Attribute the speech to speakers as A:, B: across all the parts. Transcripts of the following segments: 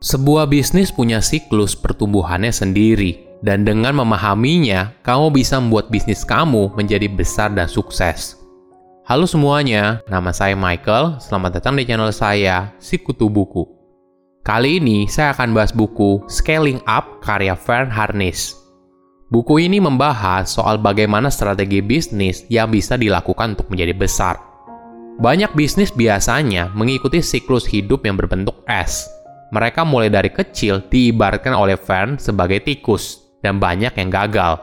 A: Sebuah bisnis punya siklus pertumbuhannya sendiri, dan dengan memahaminya, kamu bisa membuat bisnis kamu menjadi besar dan sukses. Halo semuanya, nama saya Michael. Selamat datang di channel saya, Sikutu Buku. Kali ini saya akan bahas buku Scaling Up karya Fern Harnish. Buku ini membahas soal bagaimana strategi bisnis yang bisa dilakukan untuk menjadi besar. Banyak bisnis biasanya mengikuti siklus hidup yang berbentuk S, mereka mulai dari kecil diibaratkan oleh Fern sebagai tikus, dan banyak yang gagal.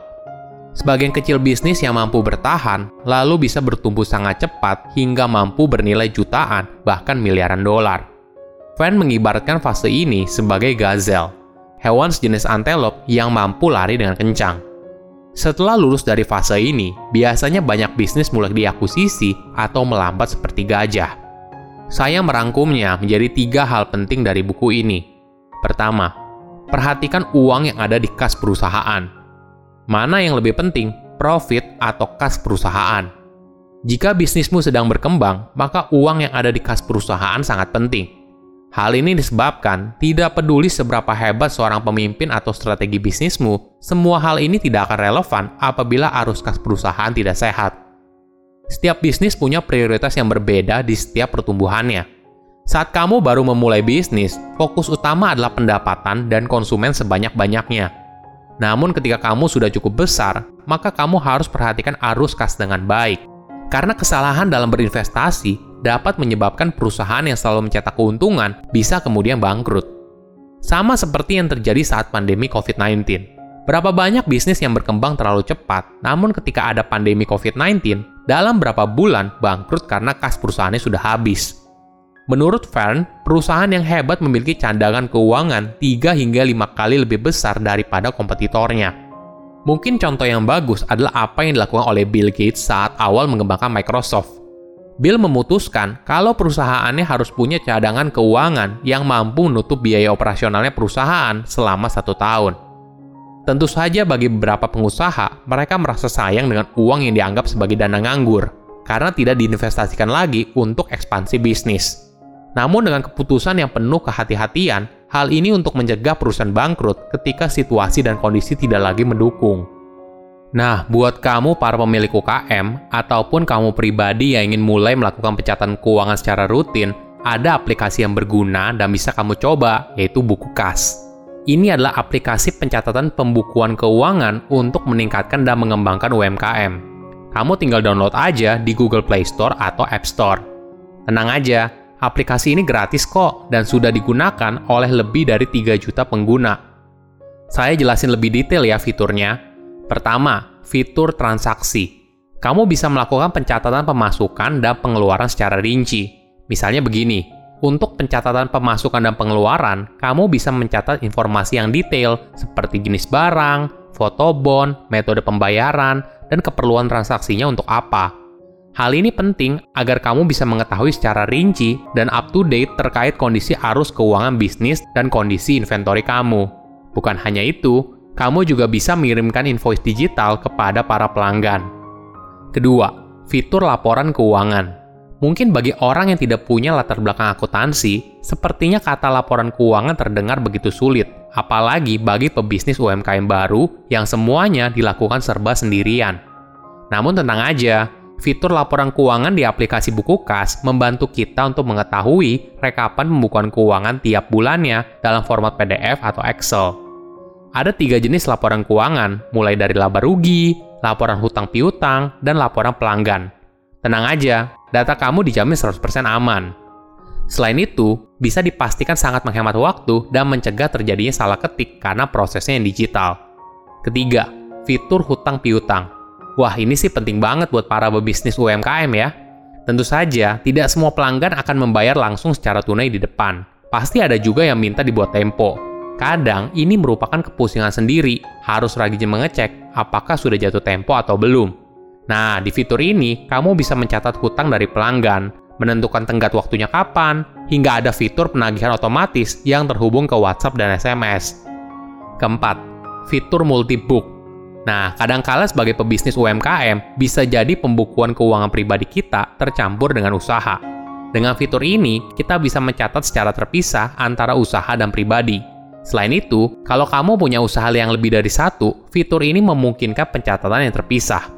A: Sebagian kecil bisnis yang mampu bertahan, lalu bisa bertumbuh sangat cepat hingga mampu bernilai jutaan, bahkan miliaran dolar. Fern mengibaratkan fase ini sebagai gazelle, hewan sejenis antelop yang mampu lari dengan kencang. Setelah lulus dari fase ini, biasanya banyak bisnis mulai diakuisisi atau melambat seperti gajah. Saya merangkumnya menjadi tiga hal penting dari buku ini. Pertama, perhatikan uang yang ada di kas perusahaan. Mana yang lebih penting, profit atau kas perusahaan? Jika bisnismu sedang berkembang, maka uang yang ada di kas perusahaan sangat penting. Hal ini disebabkan tidak peduli seberapa hebat seorang pemimpin atau strategi bisnismu, semua hal ini tidak akan relevan apabila arus kas perusahaan tidak sehat. Setiap bisnis punya prioritas yang berbeda di setiap pertumbuhannya. Saat kamu baru memulai bisnis, fokus utama adalah pendapatan dan konsumen sebanyak-banyaknya. Namun ketika kamu sudah cukup besar, maka kamu harus perhatikan arus kas dengan baik. Karena kesalahan dalam berinvestasi dapat menyebabkan perusahaan yang selalu mencetak keuntungan bisa kemudian bangkrut. Sama seperti yang terjadi saat pandemi COVID-19. Berapa banyak bisnis yang berkembang terlalu cepat, namun ketika ada pandemi COVID-19, dalam berapa bulan bangkrut karena kas perusahaannya sudah habis. Menurut Fern, perusahaan yang hebat memiliki cadangan keuangan 3 hingga 5 kali lebih besar daripada kompetitornya. Mungkin contoh yang bagus adalah apa yang dilakukan oleh Bill Gates saat awal mengembangkan Microsoft. Bill memutuskan kalau perusahaannya harus punya cadangan keuangan yang mampu menutup biaya operasionalnya perusahaan selama satu tahun. Tentu saja bagi beberapa pengusaha, mereka merasa sayang dengan uang yang dianggap sebagai dana nganggur, karena tidak diinvestasikan lagi untuk ekspansi bisnis. Namun dengan keputusan yang penuh kehati-hatian, hal ini untuk mencegah perusahaan bangkrut ketika situasi dan kondisi tidak lagi mendukung. Nah, buat kamu para pemilik UKM, ataupun kamu pribadi yang ingin mulai melakukan pencatatan keuangan secara rutin, ada aplikasi yang berguna dan bisa kamu coba, yaitu buku kas. Ini adalah aplikasi pencatatan pembukuan keuangan untuk meningkatkan dan mengembangkan UMKM. Kamu tinggal download aja di Google Play Store atau App Store. Tenang aja, aplikasi ini gratis kok dan sudah digunakan oleh lebih dari 3 juta pengguna. Saya jelasin lebih detail ya fiturnya. Pertama, fitur transaksi. Kamu bisa melakukan pencatatan pemasukan dan pengeluaran secara rinci. Misalnya begini, untuk pencatatan pemasukan dan pengeluaran, kamu bisa mencatat informasi yang detail seperti jenis barang, foto bon, metode pembayaran, dan keperluan transaksinya untuk apa. Hal ini penting agar kamu bisa mengetahui secara rinci dan up to date terkait kondisi arus keuangan bisnis dan kondisi inventory kamu. Bukan hanya itu, kamu juga bisa mengirimkan invoice digital kepada para pelanggan. Kedua, fitur laporan keuangan. Mungkin bagi orang yang tidak punya latar belakang akuntansi, sepertinya kata laporan keuangan terdengar begitu sulit, apalagi bagi pebisnis UMKM baru yang semuanya dilakukan serba sendirian. Namun tenang aja, fitur laporan keuangan di aplikasi buku kas membantu kita untuk mengetahui rekapan pembukuan keuangan tiap bulannya dalam format PDF atau Excel. Ada tiga jenis laporan keuangan, mulai dari laba rugi, laporan hutang piutang, dan laporan pelanggan. Tenang aja, data kamu dijamin 100% aman. Selain itu, bisa dipastikan sangat menghemat waktu dan mencegah terjadinya salah ketik karena prosesnya yang digital. Ketiga, fitur hutang piutang. Wah, ini sih penting banget buat para pebisnis UMKM ya. Tentu saja, tidak semua pelanggan akan membayar langsung secara tunai di depan. Pasti ada juga yang minta dibuat tempo. Kadang, ini merupakan kepusingan sendiri, harus rajin mengecek apakah sudah jatuh tempo atau belum. Nah, di fitur ini, kamu bisa mencatat hutang dari pelanggan, menentukan tenggat waktunya kapan, hingga ada fitur penagihan otomatis yang terhubung ke WhatsApp dan SMS. Keempat, fitur multi-book. Nah, kadangkala sebagai pebisnis UMKM, bisa jadi pembukuan keuangan pribadi kita tercampur dengan usaha. Dengan fitur ini, kita bisa mencatat secara terpisah antara usaha dan pribadi. Selain itu, kalau kamu punya usaha yang lebih dari satu, fitur ini memungkinkan pencatatan yang terpisah.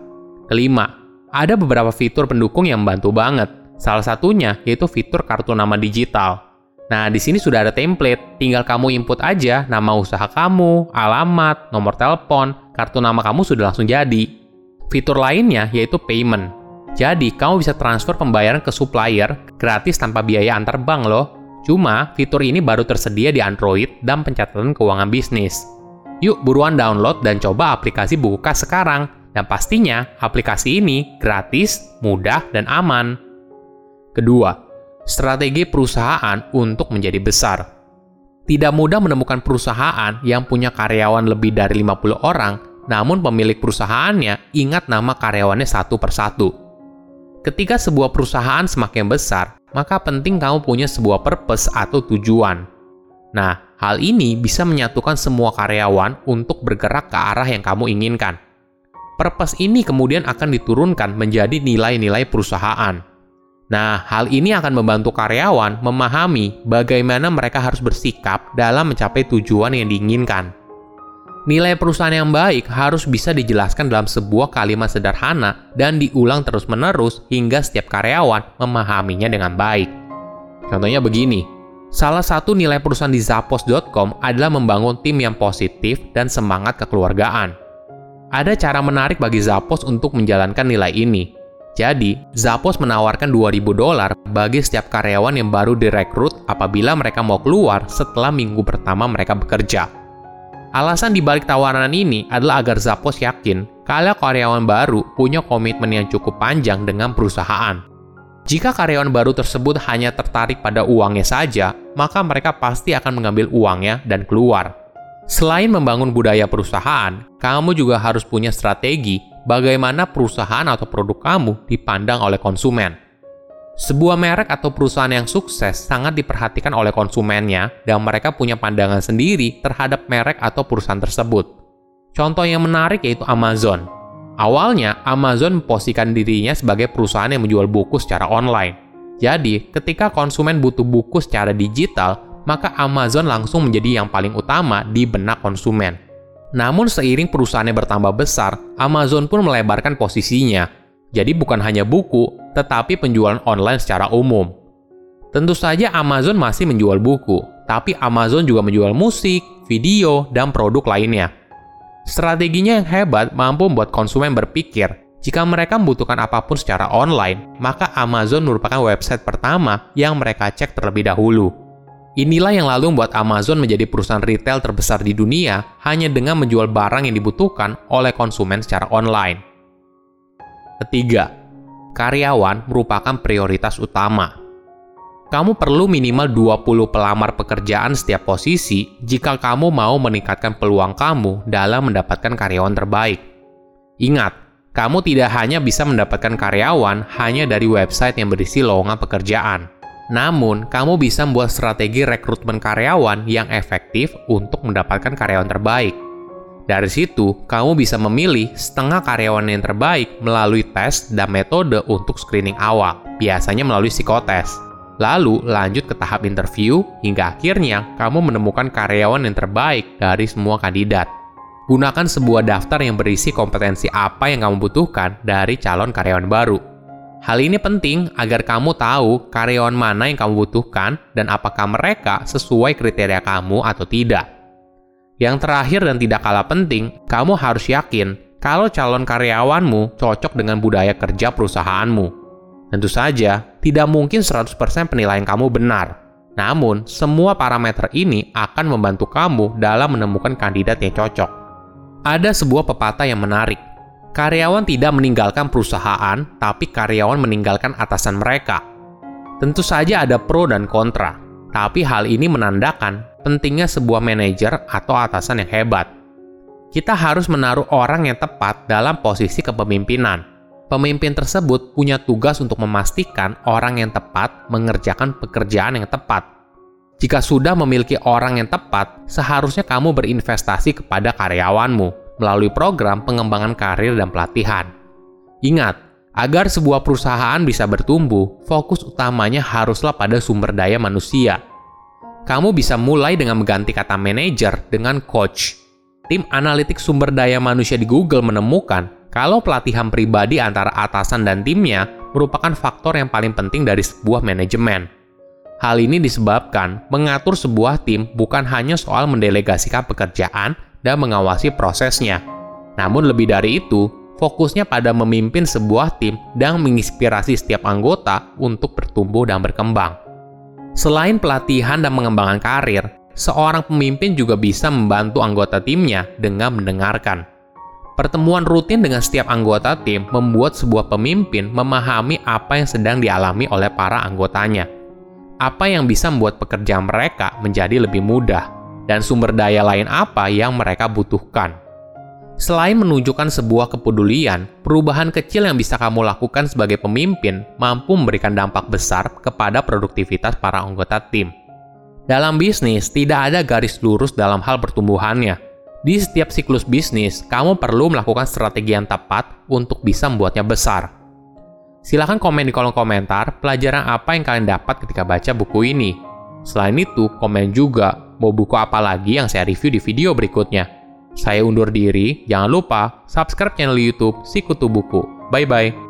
A: Kelima, ada beberapa fitur pendukung yang membantu banget. Salah satunya yaitu fitur kartu nama digital. Nah, di sini sudah ada template, tinggal kamu input aja nama usaha kamu, alamat, nomor telepon, kartu nama kamu sudah langsung jadi. Fitur lainnya yaitu payment. Jadi, kamu bisa transfer pembayaran ke supplier gratis tanpa biaya antar bank loh. Cuma, fitur ini baru tersedia di Android dan pencatatan keuangan bisnis. Yuk, buruan download dan coba aplikasi buku kas sekarang. Dan pastinya, aplikasi ini gratis, mudah, dan aman. Kedua, strategi perusahaan untuk menjadi besar. Tidak mudah menemukan perusahaan yang punya karyawan lebih dari 50 orang, namun pemilik perusahaannya ingat nama karyawannya satu persatu. Ketika sebuah perusahaan semakin besar, maka penting kamu punya sebuah purpose atau tujuan. Nah, hal ini bisa menyatukan semua karyawan untuk bergerak ke arah yang kamu inginkan. Purpose ini kemudian akan diturunkan menjadi nilai-nilai perusahaan. Nah, hal ini akan membantu karyawan memahami bagaimana mereka harus bersikap dalam mencapai tujuan yang diinginkan. Nilai perusahaan yang baik harus bisa dijelaskan dalam sebuah kalimat sederhana dan diulang terus-menerus hingga setiap karyawan memahaminya dengan baik. Contohnya begini, salah satu nilai perusahaan di Zappos.com adalah membangun tim yang positif dan semangat kekeluargaan. Ada cara menarik bagi Zappos untuk menjalankan nilai ini. Jadi, Zappos menawarkan 2000 dolar bagi setiap karyawan yang baru direkrut apabila mereka mau keluar setelah minggu pertama mereka bekerja. Alasan dibalik tawaran ini adalah agar Zappos yakin kalau karyawan baru punya komitmen yang cukup panjang dengan perusahaan. Jika karyawan baru tersebut hanya tertarik pada uangnya saja, maka mereka pasti akan mengambil uangnya dan keluar. Selain membangun budaya perusahaan, kamu juga harus punya strategi bagaimana perusahaan atau produk kamu dipandang oleh konsumen. Sebuah merek atau perusahaan yang sukses sangat diperhatikan oleh konsumennya dan mereka punya pandangan sendiri terhadap merek atau perusahaan tersebut. Contoh yang menarik yaitu Amazon. Awalnya, Amazon memposisikan dirinya sebagai perusahaan yang menjual buku secara online. Jadi, ketika konsumen butuh buku secara digital, maka Amazon langsung menjadi yang paling utama di benak konsumen. Namun seiring perusahaannya bertambah besar, Amazon pun melebarkan posisinya. Jadi bukan hanya buku, tetapi penjualan online secara umum. Tentu saja Amazon masih menjual buku, tapi Amazon juga menjual musik, video, dan produk lainnya. Strateginya yang hebat mampu membuat konsumen berpikir, jika mereka membutuhkan apa pun secara online, maka Amazon merupakan website pertama yang mereka cek terlebih dahulu. Inilah yang lalu membuat Amazon menjadi perusahaan retail terbesar di dunia hanya dengan menjual barang yang dibutuhkan oleh konsumen secara online. Ketiga, karyawan merupakan prioritas utama. Kamu perlu minimal 20 pelamar pekerjaan setiap posisi jika kamu mau meningkatkan peluang kamu dalam mendapatkan karyawan terbaik. Ingat, kamu tidak hanya bisa mendapatkan karyawan hanya dari website yang berisi lowongan pekerjaan namun, kamu bisa membuat strategi rekrutmen karyawan yang efektif untuk mendapatkan karyawan terbaik. Dari situ, kamu bisa memilih setengah karyawan yang terbaik melalui tes dan metode untuk screening awal, biasanya melalui psikotes. Lalu, lanjut ke tahap interview, hingga akhirnya kamu menemukan karyawan yang terbaik dari semua kandidat. Gunakan sebuah daftar yang berisi kompetensi apa yang kamu butuhkan dari calon karyawan baru Hal ini penting agar kamu tahu karyawan mana yang kamu butuhkan dan apakah mereka sesuai kriteria kamu atau tidak. Yang terakhir dan tidak kalah penting, kamu harus yakin kalau calon karyawanmu cocok dengan budaya kerja perusahaanmu. Tentu saja, tidak mungkin 100% penilaian kamu benar. Namun, semua parameter ini akan membantu kamu dalam menemukan kandidat yang cocok. Ada sebuah pepatah yang menarik Karyawan tidak meninggalkan perusahaan, tapi karyawan meninggalkan atasan mereka. Tentu saja ada pro dan kontra, tapi hal ini menandakan pentingnya sebuah manajer atau atasan yang hebat. Kita harus menaruh orang yang tepat dalam posisi kepemimpinan. Pemimpin tersebut punya tugas untuk memastikan orang yang tepat mengerjakan pekerjaan yang tepat. Jika sudah memiliki orang yang tepat, seharusnya kamu berinvestasi kepada karyawanmu melalui program pengembangan karir dan pelatihan. Ingat, Agar sebuah perusahaan bisa bertumbuh, fokus utamanya haruslah pada sumber daya manusia. Kamu bisa mulai dengan mengganti kata manajer dengan coach. Tim analitik sumber daya manusia di Google menemukan kalau pelatihan pribadi antara atasan dan timnya merupakan faktor yang paling penting dari sebuah manajemen. Hal ini disebabkan mengatur sebuah tim bukan hanya soal mendelegasikan pekerjaan dan mengawasi prosesnya. Namun lebih dari itu, fokusnya pada memimpin sebuah tim dan menginspirasi setiap anggota untuk bertumbuh dan berkembang. Selain pelatihan dan mengembangkan karir, seorang pemimpin juga bisa membantu anggota timnya dengan mendengarkan. Pertemuan rutin dengan setiap anggota tim membuat sebuah pemimpin memahami apa yang sedang dialami oleh para anggotanya. Apa yang bisa membuat pekerjaan mereka menjadi lebih mudah, dan sumber daya lain apa yang mereka butuhkan. Selain menunjukkan sebuah kepedulian, perubahan kecil yang bisa kamu lakukan sebagai pemimpin mampu memberikan dampak besar kepada produktivitas para anggota tim. Dalam bisnis, tidak ada garis lurus dalam hal pertumbuhannya. Di setiap siklus bisnis, kamu perlu melakukan strategi yang tepat untuk bisa membuatnya besar. Silahkan komen di kolom komentar pelajaran apa yang kalian dapat ketika baca buku ini. Selain itu, komen juga mau buku apa lagi yang saya review di video berikutnya. Saya undur diri, jangan lupa subscribe channel YouTube Sikutu Buku. Bye-bye.